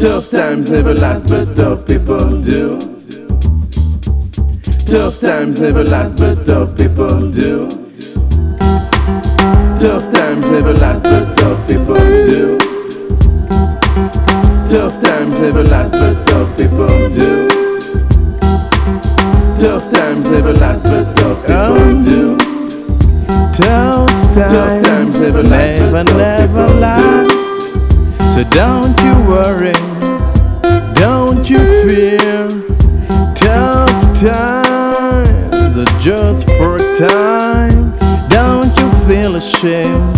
Tough times never last, but tough people do. Tough times never last, but tough people do. Tough times never last, but tough people do. Tough times never last, but tough people do. Tough times never last, but tough people oh. do. Tough times Tough times times never last, never, but tough never people do. last. So don't you worry, don't you fear. Tough times are just for a time. Don't you feel ashamed,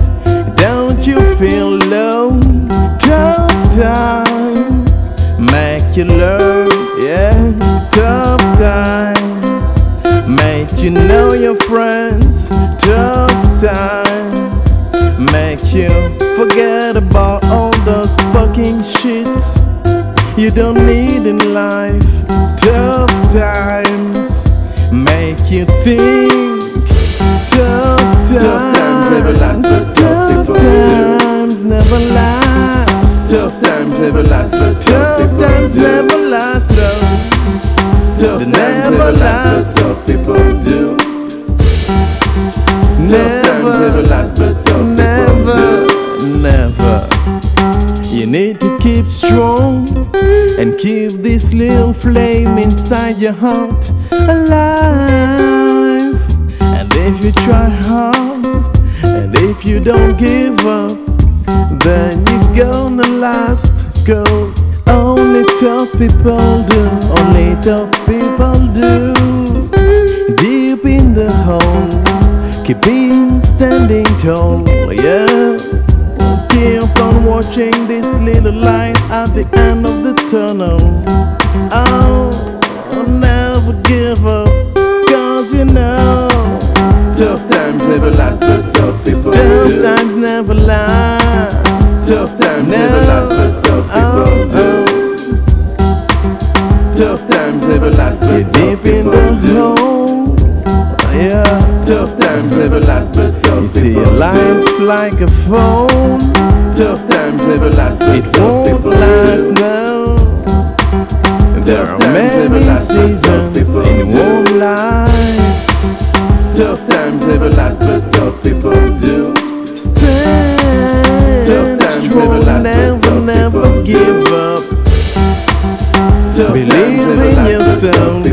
don't you feel alone. Tough times make you learn, yeah. Tough times make you know your friends. Tough times make you forget about all those fucking shits you don't need in life. Tough times make you think. Tough times, times never last, but tough tough times never last. Tough times never last, but tough Tough times never last. Tough times never last, but tough people do. Tough times never last, but need to keep strong and keep this little flame inside your heart alive. And if you try hard and if you don't give up, then you're gonna last. Go. Only tough people do. Only tough people do. Deep in the hole, keep in standing tall. Yeah. Watching this little light at the end of the tunnel. Oh, never give up, cause you know Tough times never last, but tough people do. tough do. times never last. Tough times No. never last, but tough people Oh, do. Oh. Tough times never last, but tough deep in people the do. hole. Oh, yeah. Tough times never last, but tough You see people your do. life like a phone. Times never last, It won't last now. There are many last, seasons in do. one life. Tough times never last, but tough people do. Stand Tough times strong, never last, never, never give up. Tough Believe in last, yourself.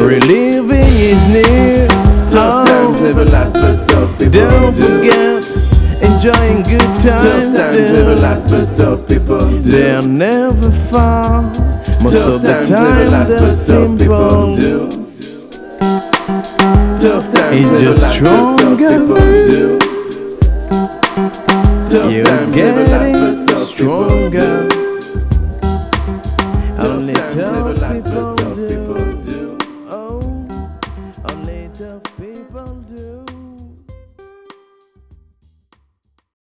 Relieving is near. Tough times Oh, never last, but tough people don't do. forget enjoying good times. Tough times never last, but tough people do. They're never far. Most tough of the time, last, they're simple. Do. Tough times it's never last, stronger. but tough people do. Tough You're times never last, but tough stronger. people do. Tough Only times tough never last, but tough people do. Oh, only tough people.